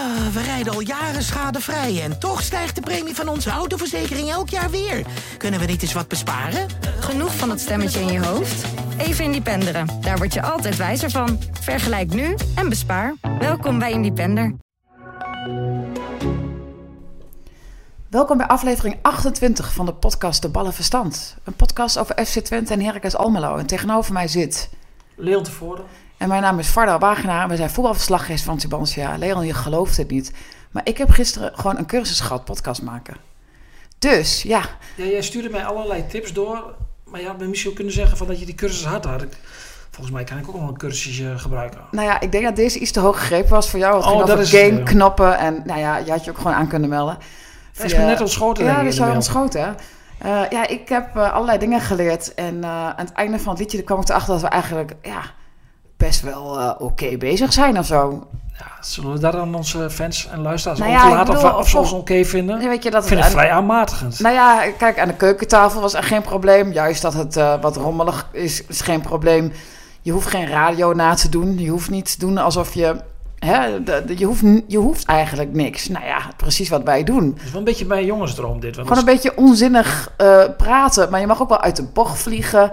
Ah, we rijden al jaren schadevrij en toch stijgt de premie van onze autoverzekering elk jaar weer. Kunnen we niet eens wat besparen? Genoeg van dat stemmetje in je hoofd? Even Independeren. Daar word je altijd wijzer van. Vergelijk nu en bespaar. Welkom bij Independer. Welkom bij aflevering 28 van de podcast De Ballen Verstand. Een podcast over FC Twente en Heracles Almelo. En tegenover mij zit... Leon tevoren. En mijn naam is Varda Wagenaar en we zijn voetbalverslaggevers van Tubantia. Leon, je gelooft het niet. Maar ik heb gisteren gewoon een cursus gehad, podcast maken. Dus, ja. Ja, jij stuurde mij allerlei tips door. Maar je had me misschien ook kunnen zeggen van dat je die cursus had. had ik, volgens mij kan ik ook wel een cursusje gebruiken. Nou ja, ik denk dat deze iets te hoog gegrepen was voor jou. Het Oh, dat is game, ja. knoppen en nou ja, je had je ook gewoon aan kunnen melden. Hij is me net ontschoten. Ja, dat ik, is wel ontschoten. hè. Eh, ja, ik heb eh, allerlei dingen geleerd. En eh, aan het einde van het liedje kwam ik erachter dat we eigenlijk ja, best wel eh, oké bezig zijn of zo. Ja, zullen we daar aan onze fans en luisteraars Nou ja, ik bedoel, of, of ze ons oké vinden? Weet je, dat Ik vind het vrij aanmatigend. Nou ja, kijk, aan de keukentafel was er geen probleem. Juist dat het eh, wat rommelig is, is geen probleem. Je hoeft geen radio na te doen. Je hoeft niet te doen alsof je... Hè, de- de- je, hoeft, je hoeft eigenlijk niks. Nou ja, precies wat wij doen. Het is wel een beetje mijn jongensdroom dit. Gewoon een beetje onzinnig eh, praten. Maar je mag ook wel uit de bocht vliegen.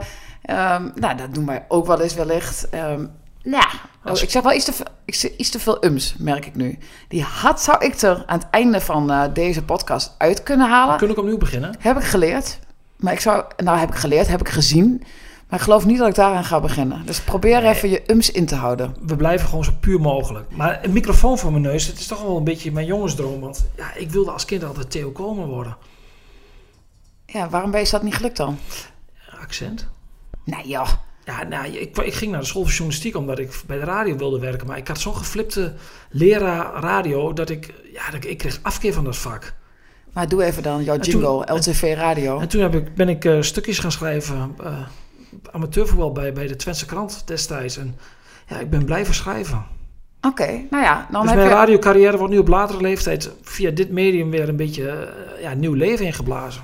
Ehm, nou, dat doen wij ook wel eens wellicht. Ehm nou oh, ik zeg wel iets te, veel- iets te veel ums, merk ik nu. Die had zou ik er aan het einde van eh, deze podcast uit kunnen halen. we kunnen ook opnieuw beginnen. Heb ik geleerd. Maar ik zou... Nou, heb ik geleerd, heb ik gezien. Maar ik geloof niet dat ik daaraan ga beginnen. Dus probeer Nee. even je ums in te houden. We blijven gewoon zo puur mogelijk. Maar een microfoon voor mijn neus, het is toch wel een beetje mijn jongensdroom. Want ja, ik wilde als kind altijd Theo Komen worden. Ja, waarom ben je dat niet gelukt dan? Accent. Nee joh. Ja, nou, ik, ik ging naar de school van journalistiek omdat ik bij de radio wilde werken. Maar ik had zo'n geflipte leraar radio dat ik, ja, dat ik, ik kreeg afkeer van dat vak. Maar doe even dan jouw toen- jingle, LTV Radio. En toen heb ik, ben ik eh, stukjes gaan schrijven, eh amateurvoetbal bij, bij de Twentse krant destijds. En ja, ik ben blijven schrijven. Oké, nou ja, dan dus heb mijn je... radiocarrière wordt nu op latere leeftijd via dit medium weer een beetje eh, ja, nieuw leven ingeblazen.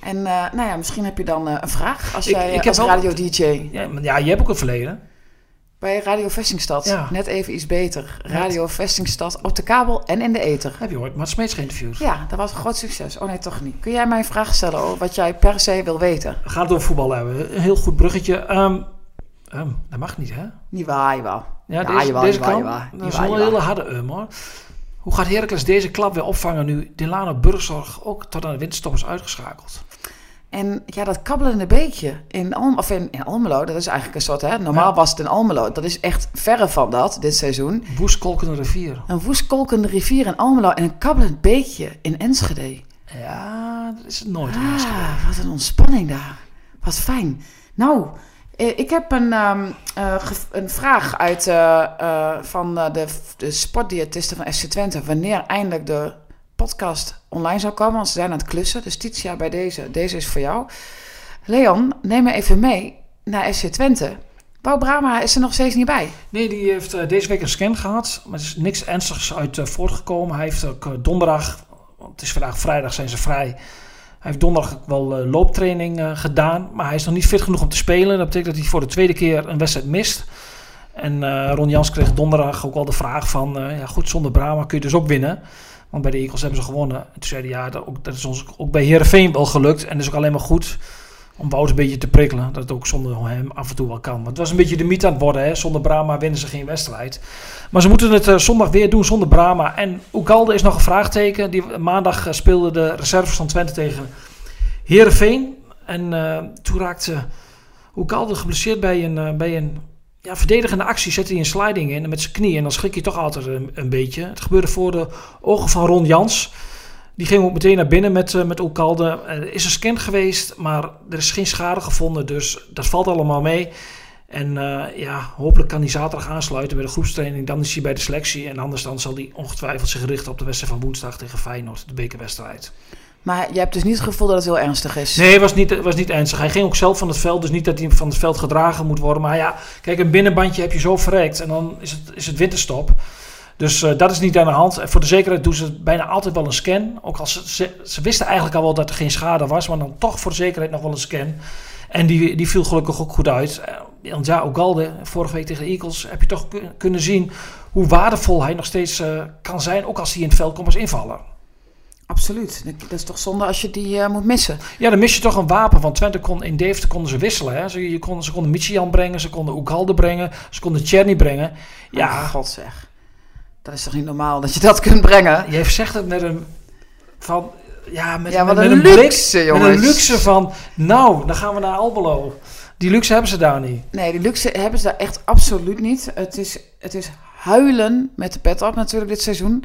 En eh, nou ja, misschien heb je dan eh, een vraag als jij ik eh, heb als wel- radio-dj. Ja, ja, je hebt ook een verleden. Bij Radio Vestingstad. Ja. Net even iets beter. Radio Vestingstad op de kabel en in de ether. Heb je ooit Mart Smeets geïnterviewd? Ja, dat was een groot succes. Oh nee, toch niet. Kun jij mij een vraag stellen over wat jij per se wil weten? We gaan het over voetbal hebben. Een heel goed bruggetje. Ehm, ehm, dat mag niet, hè? Niet waar, jawel. Ja, Ja, deze, jawel, deze jawel, kan. jawel. Dat is wel een hele harde um, hoor. Hoe gaat Heracles deze klap weer opvangen nu Delano Burgzorg ook tot aan de winterstop is uitgeschakeld? En ja, dat kabbelende beekje in, Alm of in, in Almelo, dat is eigenlijk een soort, hè, normaal Ja. was het in Almelo. Dat is echt verre van dat, dit seizoen. Woestkolkende rivier. Een woestkolkende rivier in Almelo en een kabbelend beekje in Enschede. Ja, dat is het nooit. in Enschede. Ah, wat een ontspanning daar. Wat fijn. Nou, eh, ik heb een, ehm, eh, een vraag uit, eh, van de, de sportdiëtisten van SC Twente. Wanneer eindelijk de podcast online zou komen. Want ze zijn aan het klussen. Dus Titia, bij deze. Deze is voor jou. Leon, neem me even mee naar SC Twente. Bouw Brama is er nog steeds niet bij. Nee, die heeft eh, deze week een scan gehad. Maar er is niks ernstigs uit eh, voortgekomen. Hij heeft ook eh, donderdag, het is vandaag vrijdag, zijn ze vrij. Hij heeft donderdag wel looptraining gedaan. Maar hij is nog niet fit genoeg om te spelen. Dat betekent dat hij voor de tweede keer een wedstrijd mist. En Ron Jans kreeg donderdag ook al de vraag van... ja goed, zonder Brahma kun je dus ook winnen. Want bij de Eagles hebben ze gewonnen. En toen zeiden ja, dat, ook, dat is ons ook bij Heerenveen wel gelukt. En dat is ook alleen maar goed om Wout een beetje te prikkelen. Dat het ook zonder hem af en toe wel kan. Want het was een beetje de mythe aan het worden. Hè? Zonder Brahma winnen ze geen wedstrijd. Maar ze moeten het eh, zondag weer doen zonder Brahma. En Oegalde is nog een vraagteken. Die, maandag eh, speelde de reserves van Twente tegen Heerenveen. En eh, toen raakte Oegalde geblesseerd bij een, bij een ja, verdedigende actie. Zette hij een sliding in met zijn knie. En dan schrik je toch altijd een, beetje. Het gebeurde voor de ogen van Ron Jans. Die ging ook meteen naar binnen met, eh met Oekalde. Er is een scan geweest, maar er is geen schade gevonden. Dus dat valt allemaal mee. En eh, ja, hopelijk kan hij zaterdag aansluiten bij de groepstraining. Dan is hij bij de selectie. En anders dan zal hij ongetwijfeld zich richten op de wedstrijd van woensdag tegen Feyenoord. De bekerwedstrijd. Maar je hebt dus niet het gevoel dat het heel ernstig is. Nee, het was niet, was niet ernstig. Hij ging ook zelf van het veld. Dus niet dat hij van het veld gedragen moet worden. Maar ja, kijk, een binnenbandje heb je zo verrekt. En dan is het, is het winterstop. Dus eh, dat is niet aan de hand. En voor de zekerheid doen ze bijna altijd wel een scan. Ook als ze, ze, wisten eigenlijk al wel dat er geen schade was. Maar dan toch voor de zekerheid nog wel een scan. En die, die viel gelukkig ook goed uit. Eh, want ja, Ogalde, vorige week tegen de Eagles, heb je toch kun- kunnen zien hoe waardevol hij nog steeds eh, kan zijn, ook als hij in het veld komt als invaller. Absoluut. Dat is toch zonde als je die eh, moet missen. Ja, dan mis je toch een wapen. Want Twente kon in Deventer konden ze wisselen. Hè? Ze, je kon, ze konden Michian brengen, ze konden Oegalde brengen, ze konden Cherny brengen. Ja, god zeg. Dat is toch niet normaal dat je dat kunt brengen? je zegt het met een van ja, met, Ja, met, een met blik- luxe, met jongens. een luxe van nou, dan gaan we naar Almelo. Die luxe hebben ze daar niet. Nee, die luxe hebben ze daar echt absoluut niet. Het is, het is huilen met de pet op natuurlijk dit seizoen.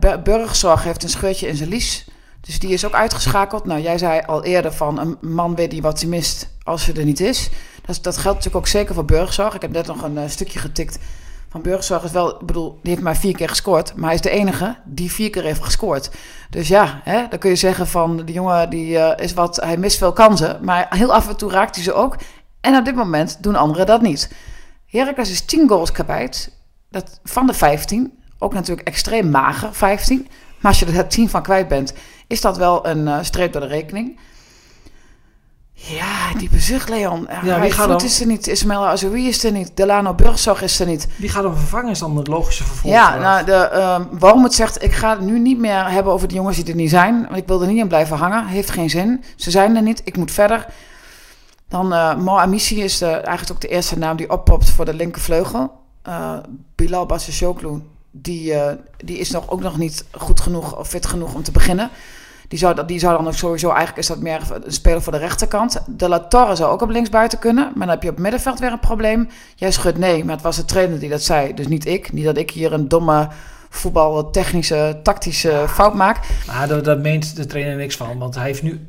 Bur- Burgzorg heeft een scheurtje in zijn lies. Dus die is ook uitgeschakeld. Nou, jij zei al eerder van een man weet niet wat hij mist als ze er niet is. Dat, dat geldt natuurlijk ook zeker voor Burgzorg. Ik heb net nog een eh, stukje getikt van Burgzorg. Is wel, ik bedoel, die heeft maar vier keer gescoord. Maar hij is de enige die vier keer heeft gescoord. Dus ja, hè, dan kun je zeggen van die jongen die eh, is wat, hij mist veel kansen. Maar heel af en toe raakt hij ze ook. En op dit moment doen anderen dat niet. Heracles is 10 goals kwijt. Dat, van de 15. Ook natuurlijk extreem mager, 15. Maar als je er 10 van kwijt bent, is dat wel een eh, streep door de rekening. Ja, die bezucht, Leon. Ja, wie gaat Voet dan? is er niet. Ismail Azoui is er niet. Delano Burgzorg is er niet. Die gaat hem vervangen is dan het logische vervolg. Ja, nou, de, ehm waarom het zegt, ik ga het nu niet meer hebben over de jongens die er niet zijn. Want ik wil er niet in blijven hangen. Heeft geen zin. Ze zijn er niet. Ik moet verder. Dan eh Mo Amissi is de, eigenlijk ook de eerste naam die oppopt voor de linkervleugel. Eh Bilal Bassishoglu, die, eh, die is nog, ook nog niet goed genoeg of fit genoeg om te beginnen. Die zou, dat- die zou dan ook sowieso, eigenlijk is dat meer een speler voor de rechterkant. De La Torre zou ook op linksbuiten kunnen. Maar dan heb je op middenveld weer een probleem. Jij schudt nee, maar het was de trainer die dat zei. Dus niet ik. Niet dat ik hier een domme voetbaltechnische, tactische fout maak. Maar daar, daar meent de trainer niks van. Want hij heeft nu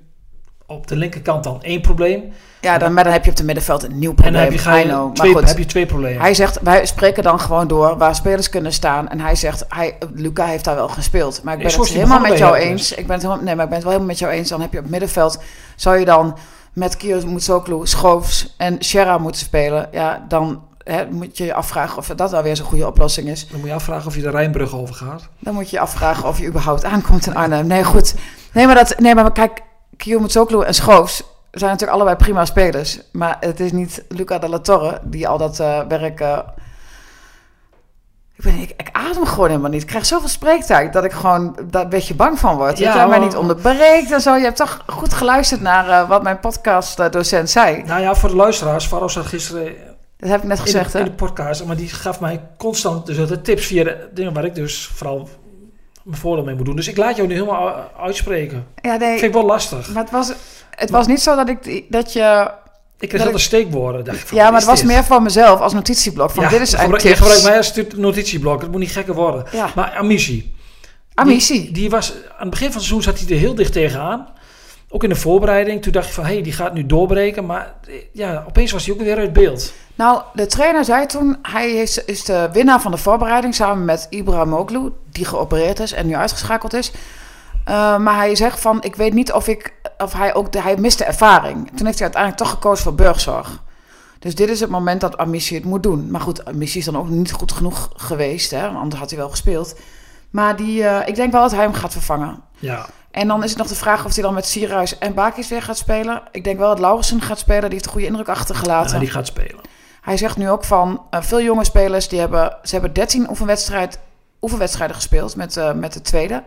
op de linkerkant dan één probleem. Ja, dan, maar dan heb je op het middenveld een nieuw En probleem. dan heb je, ga I je know. Maar twee, goed. heb je twee problemen. Hij zegt, wij spreken dan gewoon door waar spelers kunnen staan. En hij zegt, hij, Luca heeft daar wel gespeeld. Maar ik ben het helemaal met jou eens. Ik ben het helemaal, nee, maar ik ben het wel helemaal met jou eens. Dan heb je op het middenveld, zou je dan met Kyrgios Moutsoglu, Schoofs en Sherra moeten spelen. Ja, dan hè, moet je je afvragen of dat wel weer zo'n goede oplossing is. Dan moet je afvragen of je de Rijnbrug overgaat. Dan moet je je afvragen of je überhaupt aankomt in Arnhem. Nee, goed. Nee, maar, dat, nee, maar kijk, Kyo Mutsoglu en Schoofs zijn natuurlijk allebei prima spelers. Maar het is niet Luca de la Torre die al dat eh, werk... eh, ik, ben, ik, ik adem gewoon helemaal niet. Ik krijg zoveel spreektijd dat ik gewoon daar een beetje bang van word. Ja, jij mij maar- niet onderbreekt en zo. Je hebt toch goed geluisterd naar eh, wat mijn podcastdocent zei. Nou ja, voor de luisteraars. Faro zat gisteren Dat heb ik net in gezegd, de, hè? in de podcast. Maar die gaf mij constant dus de tips via de dingen waar ik dus vooral mijn voordeel mee moet doen. Dus ik laat jou nu helemaal uitspreken. Ja, nee. Vind ik wel lastig. Maar het was, het was niet zo dat, ik, dat je Ik kreeg altijd steekwoorden. Dacht ik van, Ja, maar het was dit? meer voor mezelf als notitieblok. Van Ja, dit is eigenlijk gebruik- tips. gebruikt mij als notitieblok. Het moet niet gekker worden. Ja, Maar Amici. Amici. Die, die was, aan het begin van het seizoen zat hij er heel dicht tegenaan. Ook in de voorbereiding. Toen dacht je van, hé, hey, die gaat nu doorbreken. Maar eh, ja, opeens was hij ook weer uit beeld. Nou, de trainer zei toen, hij is, is de winnaar van de voorbereiding samen met Ibrahimoglu, die geopereerd is en nu uitgeschakeld is. Uh, maar hij zegt van, ik weet niet of ik, of hij ook, de, hij miste ervaring. Toen heeft hij uiteindelijk toch gekozen voor burgzorg. Dus dit is het moment dat Amici het moet doen. Maar goed, Amici is dan ook niet goed genoeg geweest, hè? want anders had hij wel gespeeld. Maar die, uh, ik denk wel dat hij hem gaat vervangen. Ja. En dan is het nog de vraag of hij dan met Sierhuis en Bakis weer gaat spelen. Ik denk wel dat Laurensen gaat spelen. Die heeft een goede indruk achtergelaten. Ja, die gaat spelen. Hij zegt nu ook van uh, veel jonge spelers die hebben, ze hebben 13 oefenwedstrijd, oefenwedstrijden gespeeld met, uh, met de tweede.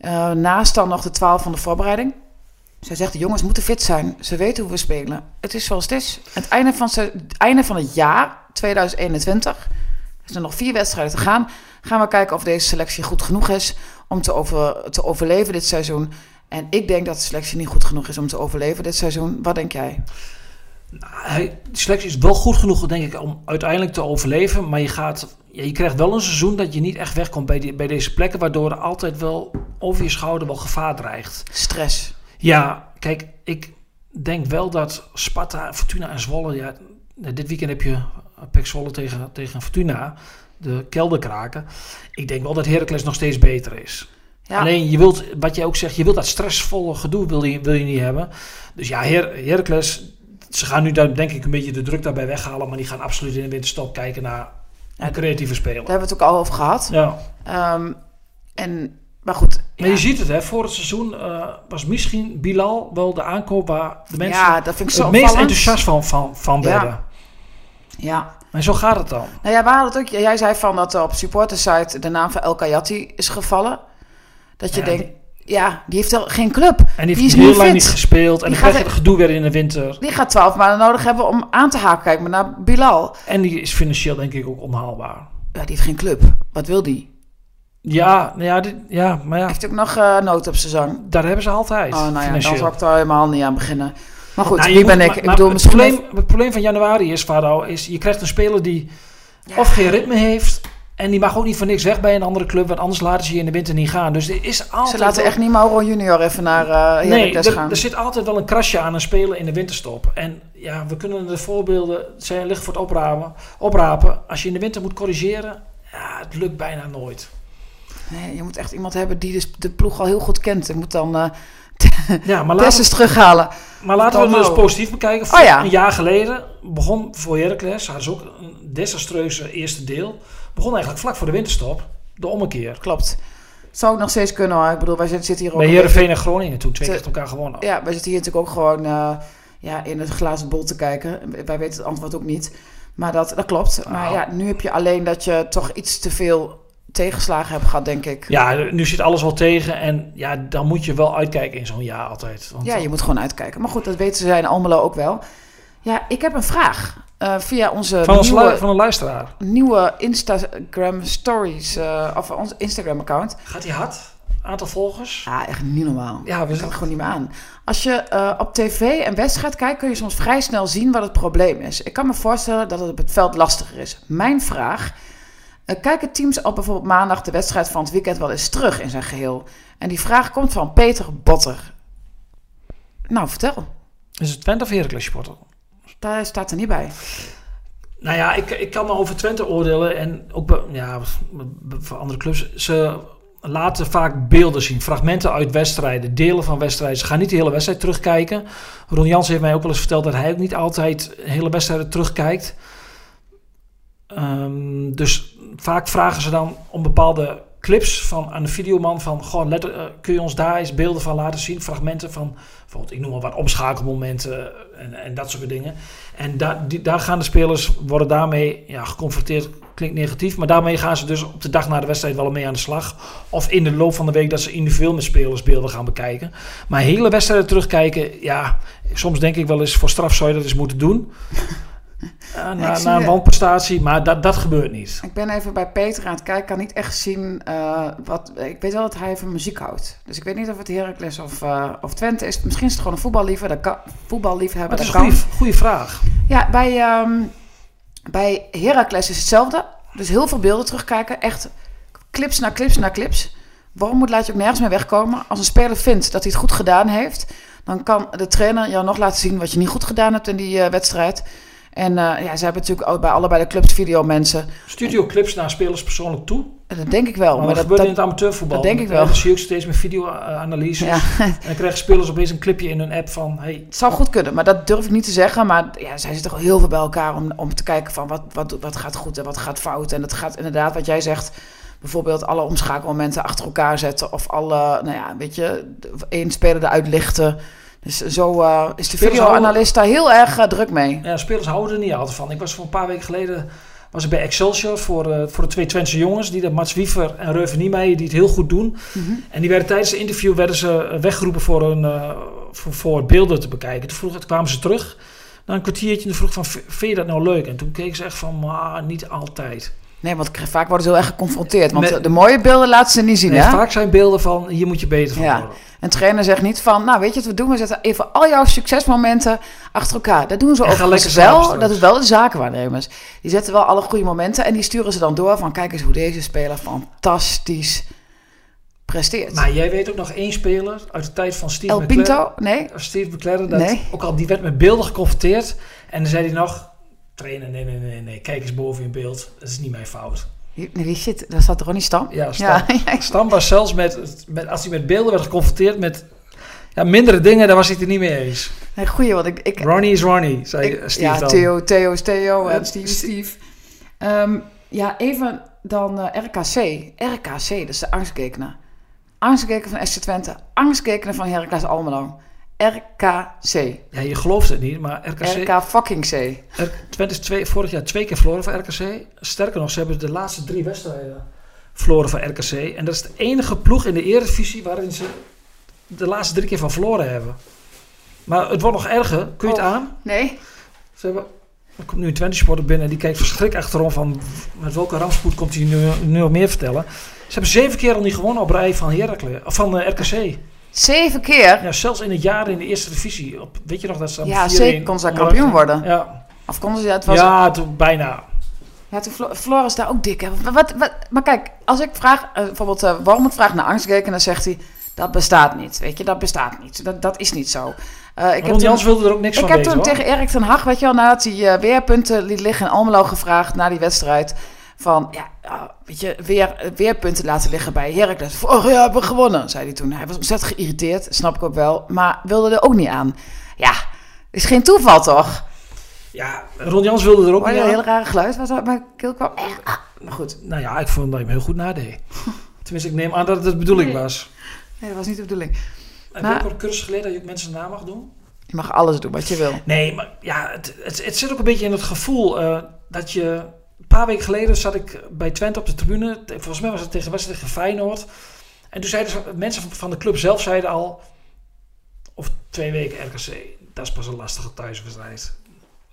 Uh, naast dan nog de 12 van de voorbereiding. Zij zegt de jongens moeten fit zijn. Ze weten hoe we spelen. Het is zoals het is. Het einde van, het, einde van het jaar 2021. Er zijn nog vier wedstrijden te gaan. Gaan we kijken of deze selectie goed genoeg is om te, over, te overleven dit seizoen. En ik denk dat de selectie niet goed genoeg is om te overleven dit seizoen. Wat denk jij? Hij, de selectie is wel goed genoeg, denk ik, om uiteindelijk te overleven. Maar je, gaat, ja, je krijgt wel een seizoen dat je niet echt wegkomt bij, die, bij deze plekken. Waardoor er altijd wel over je schouder wel gevaar dreigt. Stress. Ja, kijk, ik denk wel dat Sparta, Fortuna en Zwolle... Ja, dit weekend heb je Pek Zwolle tegen, tegen Fortuna, de kelderkraken. Ik denk wel dat Heracles nog steeds beter is. Ja. Alleen, je wilt, wat jij ook zegt, je wilt dat stressvolle gedoe wil je, wil je niet hebben. Dus ja, Her Heracles ze gaan nu daar, denk ik een beetje de druk daarbij weghalen, maar die gaan absoluut in de winterstop kijken naar een creatieve speler. Daar hebben we het ook al over gehad. Ja. Um, en Maar goed. Maar ja. je ziet het, hè, voor het seizoen eh, was misschien Bilal wel de aankoop waar de mensen ja, dat vind ik zo het meest enthousiast van, van, van Ja. werden. Ja. En zo gaat het dan. Nou ja, we hadden het ook. Jij zei van dat er op supportersite de naam van El Kayati is gevallen. Dat je Ja, denkt, ja, die heeft al geen club. En die Die heeft is heel lang fit. niet gespeeld. En Die dan krijg je gedoe weer in de winter. Die gaat twaalf maanden nodig hebben om aan te haken. Kijk maar naar Bilal. En die is financieel denk ik ook onhaalbaar. Ja, die heeft geen club. Wat wil die? Ja, nou ja, dit, ja maar ja, Heeft ook nog eh nood op zijn zang. daar hebben ze altijd. Oh, nou ja, financieel. dan zou ik daar helemaal niet aan beginnen. Maar goed, Nou, wie moet- ben ik? maar- ik maar bedoel, het, misschien... probleem, het probleem van januari is, Faro, is je krijgt een speler die Ja. of geen ritme heeft. En die mag ook niet voor niks weg bij een andere club. Want anders laten ze je in de winter niet gaan. Dus er is altijd Ze laten wel- echt niet Mauro Junior even naar eh Nee, er, gaan. er zit altijd wel een krasje aan een speler in de winterstop. En ja, we kunnen de voorbeelden zijn liggen voor het oprapen, oprapen. Als je in de winter moet corrigeren, ja, het lukt bijna nooit. Nee, je moet echt iemand hebben die dus de ploeg al heel goed kent. Je moet dan eh Ja, maar laten, terughalen. maar laten we het dus nou. positief bekijken. Oh ja. Een jaar geleden begon voor Heracles, hadden ze ook een desastreuze eerste deel. Begon eigenlijk vlak voor de winterstop, de ommekeer. Klopt. Zou ook nog steeds kunnen hoor. Ik bedoel, wij zitten hier ook... Bij een Heerenveen en Groningen toen, twee keer elkaar gewonnen. Ja, wij zitten hier natuurlijk ook gewoon eh, ja, in het glazen bol te kijken. Wij weten het antwoord ook niet. Maar dat, dat klopt. Maar Nou. ja, nu heb je alleen dat je toch iets te veel tegenslagen hebt gehad, denk ik. Ja, nu zit alles wel tegen. En ja, dan moet je wel uitkijken in zo'n jaar altijd. Want Ja, je moet gewoon uitkijken. Maar goed, dat weten zij in Almelo ook wel. Ja, ik heb een vraag. Eh, via onze van, nieuwe, lu- van een luisteraar. nieuwe Instagram stories, eh, of ons Instagram account. Gaat hij hard? Aantal volgers? Ja, echt niet normaal. Ja, we zijn gewoon niet meer aan. Als je eh, op tv een wedstrijd kijkt, kun je soms vrij snel zien wat het probleem is. Ik kan me voorstellen dat het op het veld lastiger is. Mijn vraag: kijken teams op bijvoorbeeld maandag de wedstrijd van het weekend wel eens terug in zijn geheel? En die vraag komt van Peter Botter. Nou, vertel. Is het Twente of Heracles supporter? Daar staat er niet bij. Nou ja, ik, ik kan maar over Twente oordelen. En ook ja, voor andere clubs. Ze laten vaak beelden zien. Fragmenten uit wedstrijden. Delen van wedstrijden. Ze gaan niet de hele wedstrijd terugkijken. Ron Jans heeft mij ook wel eens verteld dat hij ook niet altijd hele wedstrijden terugkijkt. Ehm, dus vaak vragen ze dan om bepaalde clips van, aan de videoman van... Goh, eh, kun je ons daar eens beelden van laten zien? Fragmenten van, bijvoorbeeld, ik noem maar wat omschakelmomenten en, en dat soort dingen. En daar gaan de spelers, worden daarmee ja, geconfronteerd, klinkt negatief, maar daarmee gaan ze dus op de dag na de wedstrijd wel mee aan de slag. Of in de loop van de week dat ze individueel met spelers beelden gaan bekijken. Maar hele wedstrijden terugkijken, ja, soms denk ik wel eens voor straf zou je dat eens moeten doen. Eh, na, zie na een wanprestatie, maar dat, dat gebeurt niet. Ik ben even bij Peter aan het kijken. Ik kan niet echt zien eh, wat. Ik weet wel dat hij van muziek houdt. Dus ik weet niet of het Heracles of, eh, of Twente is. Misschien is het gewoon een voetballiefhebber. Dat kan, voetballiefhebber. Is een goede, vraag. Ja, bij, ehm bij Heracles is hetzelfde. Dus heel veel beelden terugkijken. Echt clips na clips na clips. Waarom moet laat je ook nergens mee wegkomen? Als een speler vindt dat hij het goed gedaan heeft, dan kan de trainer jou nog laten zien wat je niet goed gedaan hebt in die eh, wedstrijd. En eh, ja, ze hebben natuurlijk ook bij allebei de clubs videomensen. Studio clips naar spelers persoonlijk toe. En Dat denk ik wel. Maar, maar dat, gebeurt dat, in het amateurvoetbal. dat denk ik Dan wel. zie je ook steeds meer video-analyses. ja, En dan krijgen spelers opeens een clipje in hun app van... Hey, het zou goed kunnen, maar dat durf ik niet te zeggen. Maar ja, zij zitten toch heel veel bij elkaar om, om te kijken van wat, wat, wat gaat goed en wat gaat fout. En dat gaat inderdaad, wat jij zegt, bijvoorbeeld alle omschakelmomenten achter elkaar zetten. Of alle, nou ja, weet je, één speler eruit lichten. Dus zo eh, is de videoanalist daar heel erg eh, druk mee. ja, spelers houden er niet altijd van. Ik was voor een paar weken geleden was ik bij Excelsior voor, eh, voor de twee Twentse jongens. Die de Mats Wiever en Reuven Niemeyer, die het heel goed doen. Mhm. En die werden tijdens het interview werden ze weggeroepen voor, een, voor, voor beelden te bekijken. Toen, vroeg, toen kwamen ze terug na een kwartiertje en vroeg van, "V- vind je dat nou leuk? En toen keken ze echt van, maar niet altijd. Nee, want vaak worden ze heel erg geconfronteerd. Want Met- de, mooie beelden laten ze niet zien, Nee, hè? vaak zijn beelden van, hier moet je beter van Ja. worden. Een trainer zegt niet van, nou weet je wat we doen? We zetten even al jouw succesmomenten achter elkaar. Dat doen ze En overigens slapen wel. Dat is wel de zakenwaarnemers. Die zetten wel alle goede momenten en die sturen ze dan door van, kijk eens hoe deze speler fantastisch presteert. Maar jij weet ook nog één speler uit de tijd van Steve El McLaren. Pinto? Nee? Steve McLaren, dat Nee. ook al die werd met beelden geconfronteerd. En dan zei hij nog, trainer, nee, nee, nee, nee, kijk eens boven in beeld. Dat is niet mijn fout. Wie, zit? Daar staat Ronnie Stam? Ja, Stam, Ja. Stam was zelfs met, met, als hij met beelden werd geconfronteerd met ja, mindere dingen, daar was hij het er niet mee eens. Nee, goeie, want ik... ik Ronnie is Ronnie, zei ik- Steve ja, dan. Theo, Theo is Theo en Eh, Steve is Ste- Steve. Ehm, ja, even dan eh, RKC. RKC, dat is de angstgekner. Angstgekenen van SC Twente. Angstgekenen van Heracles Almelo. RKC. Ja, je gelooft het niet, maar RKC... RK fucking C. Twente is twee, vorig jaar twee keer verloren van RKC. Sterker nog, ze hebben de laatste drie wedstrijden verloren van RKC. En dat is de enige ploeg in de Eredivisie waarin ze de laatste drie keer van verloren hebben. Maar het wordt nog erger. Kun je het Oh. aan? Nee? Ze hebben, er komt nu een Twente supporter binnen en die kijkt verschrik achterom van met welke rampspoed komt hij nu, nu nog meer vertellen. Ze hebben zeven keer al niet gewonnen op rij van, Heracles, van eh, RKC. Zeven keer? Ja, zelfs in het jaar in de eerste divisie. Op, weet je nog dat ze... Ja, op 4-1 zeker kon ze daar kampioen worden. Ja, Of konden ze... Het was ja toen bijna. Ja, toen Flo- Floris daar ook dik. Hè. Wat, wat, maar kijk, als ik vraag, eh, bijvoorbeeld uh, Wormoed vraagt naar angstgeken, dan zegt hij, dat bestaat niet. Weet je, dat bestaat niet. Dat, dat is niet zo. Eh, ik toen- Jans wilde er ook niks ik van heb weten, toen hoor. tegen Erik ten Hag, weet je wel, nadat hij eh, weerpunten liet liggen in Almelo gevraagd na die wedstrijd. Van, ja, weet je, weer, eh, weerpunten laten liggen bij Heracles. Vorig jaar hebben we gewonnen, zei hij toen. Hij was ontzettend geïrriteerd, snap ik ook wel. Maar wilde er ook niet aan. Ja, is geen toeval toch? Ja, Ron Jans wilde er ook niet een aan. heel rare geluid wat uit mijn keel kwam? Maar goed, Nou ja, ik vond dat je hem heel goed nadeed. Tenminste, ik neem aan dat het de bedoeling was. nee, dat was niet de bedoeling. Heb je ook een cursus geleerd dat je ook mensen na mag doen? Je mag alles doen wat je wil. Nee, maar ja, het, het, het zit ook een beetje in het gevoel eh, dat je... Een paar weken geleden zat ik bij Twente op de tribune. Volgens mij was het tegen tegen Feyenoord. En toen zeiden ze, mensen van- de club zelf zeiden al... Of twee weken RKC, dat is pas een lastige thuiswedstrijd.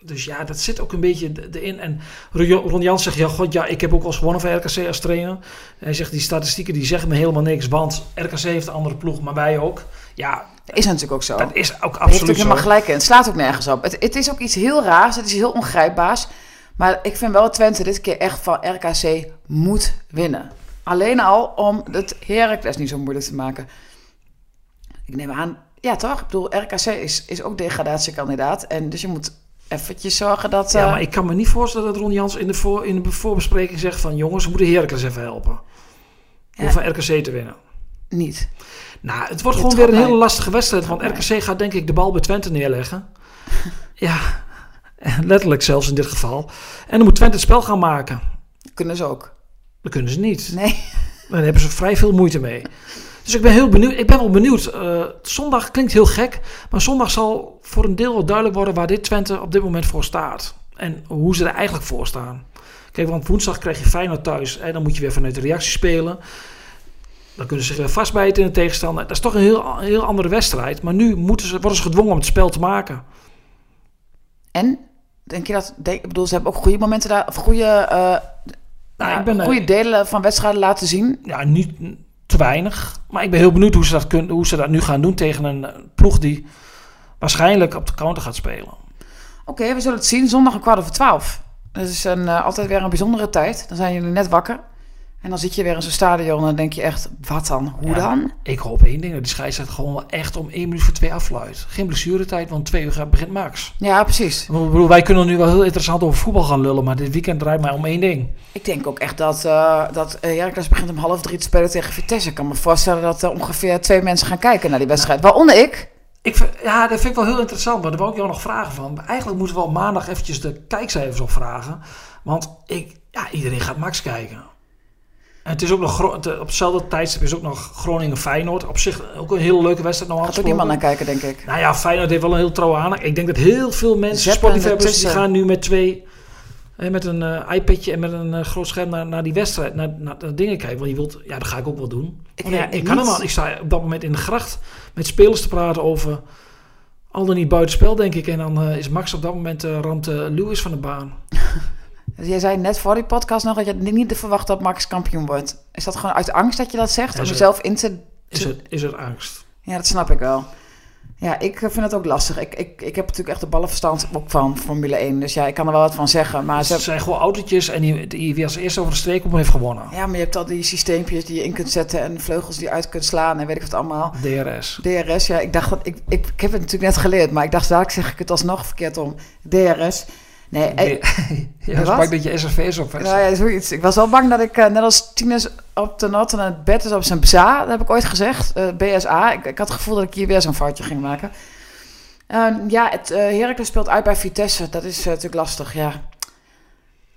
Dus ja, dat zit ook een beetje erin. En Ron Jans zegt, ja, god, ja, ik heb ook wel eens gewonnen van RKC als trainer. En hij zegt, die statistieken die zeggen me helemaal niks. Want RKC heeft een andere ploeg, maar wij ook. Ja, Dat is natuurlijk ook zo. dat is ook heeft absoluut ook helemaal zo. gelijk in. Het slaat ook nergens op. Het, het is ook iets heel raars. Het is heel ongrijpbaars. Maar ik vind wel Twente dit keer echt van RKC moet winnen. Alleen al om het Heracles niet zo moeilijk te maken. Ik neem aan, ja toch? Ik bedoel, RKC is, is ook degradatiekandidaat. En dus je moet eventjes zorgen dat... Ja, eh, maar ik kan me niet voorstellen dat Ron Jans in de, voor, in de voorbespreking zegt van... jongens, we moeten Heracles even helpen. Om Ja. van RKC te winnen. Niet. Nou, het wordt gewoon weer een hele lastige wedstrijd. Want RKC gaat denk ik de bal bij Twente neerleggen. ja, letterlijk zelfs in dit geval. En dan moet Twente het spel gaan maken. Kunnen ze ook. Dat kunnen ze niet. Nee. Daar hebben ze vrij veel moeite mee. Dus ik ben heel benieuwd. Ik ben wel benieuwd. Eh, zondag klinkt heel gek. Maar zondag zal voor een deel wel duidelijk worden waar dit Twente op dit moment voor staat. En hoe ze er eigenlijk voor staan. Kijk, want woensdag krijg je Feyenoord thuis. En dan moet je weer vanuit de reactie spelen. Dan kunnen ze zich weer vastbijten in de tegenstander. Dat is toch een heel, een heel andere wedstrijd. Maar nu moeten ze, worden ze gedwongen om het spel te maken. En? Denk je dat... Denk, ik bedoel, ze hebben ook goede momenten daar... Of goede... eh, Nou, ik ben, eh, goede delen van wedstrijden laten zien. ja, niet te weinig. Maar ik ben heel benieuwd hoe ze dat, kunnen, hoe ze dat nu gaan doen tegen een eh, ploeg die waarschijnlijk op de counter gaat spelen. Oké, we zullen het zien. Zondag een kwart over twaalf. Dat is een, altijd weer een bijzondere tijd. Dan zijn jullie net wakker. En dan zit je weer in zo'n stadion en dan denk je echt, wat dan? Hoe Ja. dan? Ik hoop één ding, dat die scheidsrechter gewoon wel echt om één minuut voor twee afluit. Geen blessuretijd, want twee uur gaat- begint Max. Ja, precies. Ik bedoel, wij kunnen nu wel heel interessant over voetbal gaan lullen, maar dit weekend draait mij om één ding. Ik denk ook echt dat, eh dat eh, Heracles begint om half drie te spelen tegen Vitesse. Ik kan me voorstellen dat er ongeveer twee mensen gaan kijken naar die wedstrijd. Waaronder ik. Ik vind, ja, dat vind ik wel heel interessant, maar daar wou ik jou nog vragen van. Eigenlijk moeten we al maandag eventjes de kijkcijfers opvragen. Want ik, ja, iedereen gaat Max kijken. Het is ook nog, te- op hetzelfde tijdstip is ook nog Groningen-Feyenoord. Op zich ook een hele leuke wedstrijd normaal Gaat er niemand naar kijken, denk ik. Nou ja, Feyenoord heeft wel een heel trouwe aanhang. Ik denk dat heel veel mensen, sportliefhebbers, die gaan nu met twee... eh, met een eh, iPadje en met een eh, groot scherm naar, naar die wedstrijd, naar, naar de dingen kijken. Want je wilt, ja, dat ga ik ook wel doen. Ik- ja, ik, ik kan helemaal, ik sta op dat moment in de gracht met spelers te praten over al dan niet buitenspel, denk ik. En dan eh, is Max op dat moment ramt eh, Lewis van de baan. Dus jij zei net voor die podcast nog dat je niet verwacht dat Max kampioen wordt. Is dat gewoon uit angst dat je dat zegt? Om jezelf in te... Is er, is er angst? Ja, dat snap ik wel. Ja, ik vind het ook lastig. Ik, ik, ik heb natuurlijk echt de ballenverstand ook van Formule 1. Dus ja, ik kan er wel wat van zeggen. Maar ze het zijn gewoon autootjes en die, die wie als eerste over de streek komt heeft gewonnen. Ja, maar je hebt al die systeempjes die je in kunt zetten en vleugels die je uit kunt slaan en weet ik wat allemaal. DRS. DRS, ja, ik dacht dat ik, ik, ik heb het natuurlijk net geleerd, maar ik dacht dadelijk zeg ik het alsnog verkeerd om. DRS. Nee, eh, ja, dat wat? is een beetje SRV's op. nou ja, zoiets. Ik was wel bang dat ik, eh, net als Tines op de nat en het bed is op zijn BSA, dat heb ik ooit gezegd, eh, BSA. Ik, ik had het gevoel dat ik hier weer zo'n foutje ging maken. Ehm, ja, het Heracles speelt uit bij Vitesse. Dat is natuurlijk lastig, ja.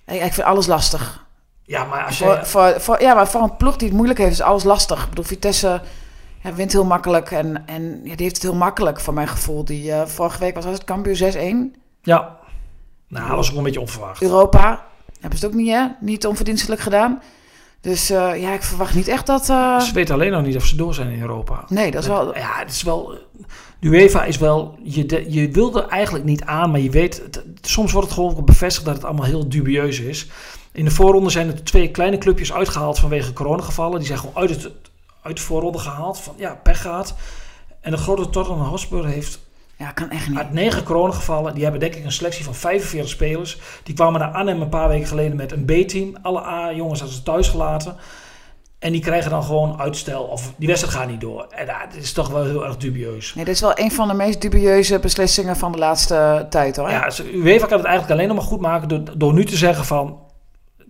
Ik, ik vind alles lastig. Ja, maar als Voor, je... voor, voor, ja, maar voor een ploeg die het moeilijk heeft, is alles lastig. Ik bedoel, Vitesse ja, wint heel makkelijk. En, en ja, die heeft het heel makkelijk, voor mijn gevoel. Die vorige week was het kampioen 6-1. Ja. Nou, dat was ook een beetje onverwacht. Europa hebben ze het ook niet, hè? Niet onverdienstelijk gedaan. Dus eh, ja, ik verwacht niet echt dat... eh, Ze weten alleen nog niet of ze door zijn in Europa. nee, dat is wel... Ja, het is wel. De UEFA is wel. Je, de- je wil er eigenlijk niet aan, maar je weet. Het, soms wordt het gewoon bevestigd dat het allemaal heel dubieus is. In de voorronde zijn er twee kleine clubjes uitgehaald vanwege coronagevallen. Die zijn gewoon uit, het, uit de voorronde gehaald. Van ja, pech gehad. En de grote Tottenham Hotspur heeft Ja, kan echt niet. uit negen coronagevallen. Die hebben denk ik een selectie van 45 spelers. Die kwamen naar Arnhem een paar weken geleden met een B-team. Alle A-jongens hadden ze thuis gelaten. En die krijgen dan gewoon uitstel. Of die wedstrijd gaat niet door. En ja, dit is toch wel heel erg dubieus. Nee, dit is wel een van de meest dubieuze beslissingen van de laatste tijd, hoor. Ja, UEFA kan het eigenlijk alleen nog maar goed maken door, door nu te zeggen van...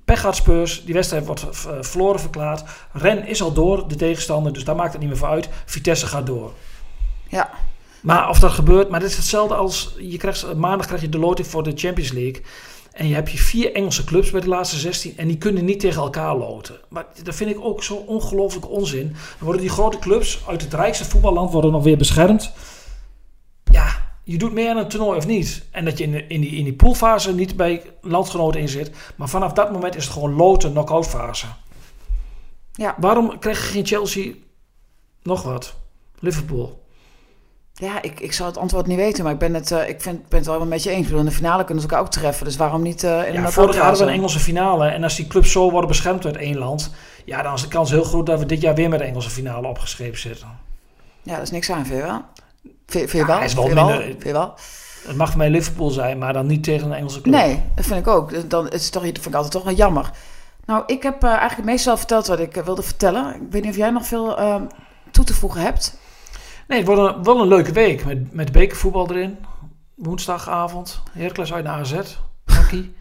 Pech gaat Spurs, die wedstrijd wordt verloren verklaard. Ren is al door, de tegenstander, dus daar maakt het niet meer voor uit. Vitesse gaat door. ja. Maar of dat gebeurt, maar dit is hetzelfde als... Je krijgt, maandag krijg je de loting voor de Champions League. En je hebt je vier Engelse clubs bij de laatste 16 en die kunnen niet tegen elkaar loten. Maar dat vind ik ook zo ongelooflijk onzin. Dan worden die grote clubs uit het rijkste voetballand worden nog weer beschermd. Ja, je doet meer aan een toernooi of niet. En dat je in, de, in, die, in die poolfase niet bij landgenoten in zit. Maar vanaf dat moment is het gewoon loten, knock-out fase. Ja. Waarom krijg je geen Chelsea nog wat? Liverpool. Ja, ik, ik zou het antwoord niet weten, maar ik ben het, eh, ik vind, ben het wel met je eens. Ik bedoel, in de finale kunnen ze elkaar ook treffen, dus waarom niet eh in Ja, een vorig jaar hadden we een? Engelse finale. En als die clubs zo worden beschermd uit één land. Ja, dan is de kans heel groot dat we dit jaar weer met de Engelse finale opgeschreven zitten. Ja, dat is niks aan, vind je wel? Vind, vind je Ja, wel? hij is wel Vind minder- Vind je wel? Het mag voor mij Liverpool zijn, maar dan niet tegen een Engelse club. Nee, dat vind ik ook. Dan is het toch, dat vind ik altijd toch wel jammer. Nou, ik heb eh, eigenlijk meestal verteld wat ik wilde vertellen. Ik weet niet of jij nog veel eh, toe te voegen hebt. Nee, het wordt een, wel een leuke week. Met, met bekervoetbal erin. Woensdagavond. Heracles uit naar AZ. Hockey.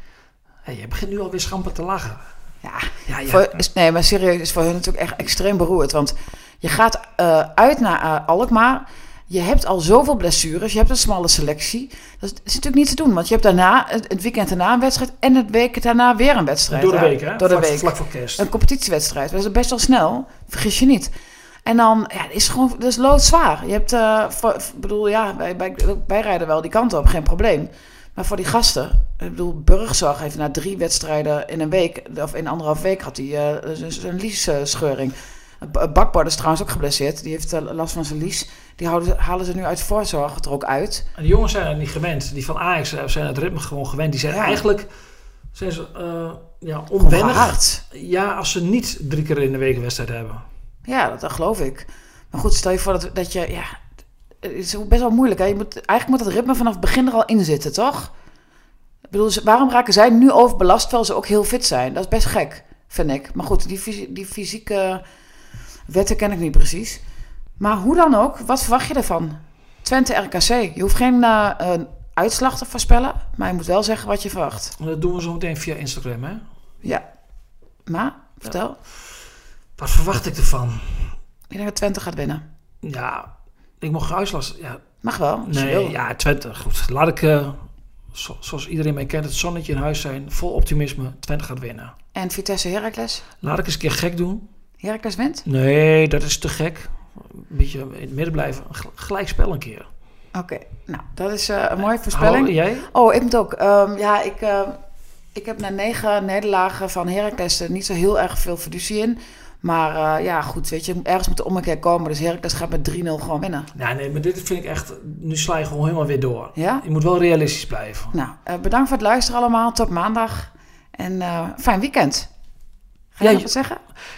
Hey, je begint nu alweer schamper te lachen. Ja, Ja, ja. Voor, nee, maar serieus is voor hun natuurlijk echt extreem beroerd. Want je gaat eh, uit naar eh, Alkmaar. Je hebt al zoveel blessures. Je hebt een smalle selectie. Dat is, is natuurlijk niet te doen. Want je hebt daarna, het, weekend daarna een wedstrijd. En het week daarna weer een wedstrijd. Door de week, hè? Door de vlak, week. Vlak voor kerst. Een competitiewedstrijd. Dat is best wel snel. Vergis je niet. En dan, ja, het is gewoon, dat is loodzwaar. Je hebt, voor- ik bedoel, ja, wij, wij, wij rijden wel die kant op, geen probleem. Maar voor die gasten, ik bedoel, Burgzorg heeft na drie wedstrijden in een week, of in anderhalf week, had hij z- een liesscheuring. Bakbord is trouwens ook geblesseerd. Die heeft eh, last van zijn lies. Die houden, halen ze nu uit voorzorg er ook uit. En die jongens zijn het niet gewend. Die van Ajax zijn het ritme gewoon gewend. Die zijn Ja. eigenlijk zijn ze, ja, onwennig. Ja, als ze niet drie keer in de week een wedstrijd hebben. Ja, dat, dat geloof ik. Maar goed, stel je voor dat, dat je... Ja, het is best wel moeilijk. Hè? Je moet, eigenlijk moet het ritme vanaf het begin er al in zitten, toch? Ik bedoel, waarom raken zij nu overbelast terwijl ze ook heel fit zijn? Dat is best gek, vind ik. Maar goed, die, die fysieke wetten ken ik niet precies. Maar hoe dan ook, wat verwacht je ervan? Twente RKC. Je hoeft geen een uitslag te voorspellen, maar je moet wel zeggen wat je verwacht. Dat doen we zo meteen via Instagram, hè? Ja. Maar, vertel. Wat verwacht ik ervan? Ik denk dat Twente gaat winnen. Ja, ik mocht geen uitslag... Ja, Mag wel, nee, ja, Twente. Goed, laat ik, eh, zo- zoals iedereen mij kent, het zonnetje in huis zijn. Vol optimisme. Twente gaat winnen. En Vitesse Heracles? Laat ik eens een keer gek doen. Heracles wint? Nee, dat is te gek. Een beetje in het midden blijven. Gelijk spel een keer. Oké, nou, dat is eh, een mooie voorspelling. Hou- jij? Oh, ik moet ook. Ehm, ja, ik, ehm, ik heb na negen nederlagen van Heracles er niet zo heel erg veel fiducie in. Maar eh, ja, goed, weet je, ergens moet de ommekeer komen. Dus Heracles gaat met 3-0 gewoon winnen. Nee, nee, maar dit vind ik echt... Nu sla je gewoon helemaal weer door. Ja? Je moet wel realistisch blijven. Nou, eh, bedankt voor het luisteren allemaal. Tot maandag. En eh, fijn weekend. Ga je Ja, nog wat zeggen?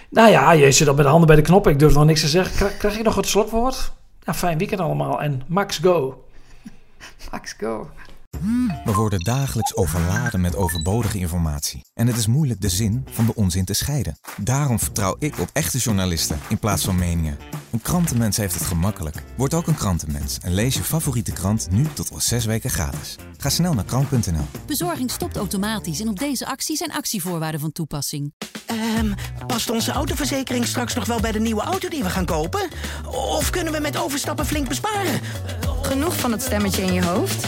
Nou ja, je zit al met de handen bij de knop. Ik durf nog niks te zeggen. Krijg, krijg ik nog het slotwoord? Ja, fijn weekend allemaal. En Max Go. Max, go. We worden dagelijks overladen met overbodige informatie. En het is moeilijk de zin van de onzin te scheiden. Daarom vertrouw ik op echte journalisten in plaats van meningen. Een krantenmens heeft het gemakkelijk. Word ook een krantenmens en lees je favoriete krant nu tot al zes weken gratis. Ga snel naar krant.nl. Bezorging stopt automatisch en op deze actie zijn actievoorwaarden van toepassing. Ehm, past onze autoverzekering straks nog wel bij de nieuwe auto die we gaan kopen? Of kunnen we met overstappen flink besparen? Genoeg van het stemmetje in je hoofd?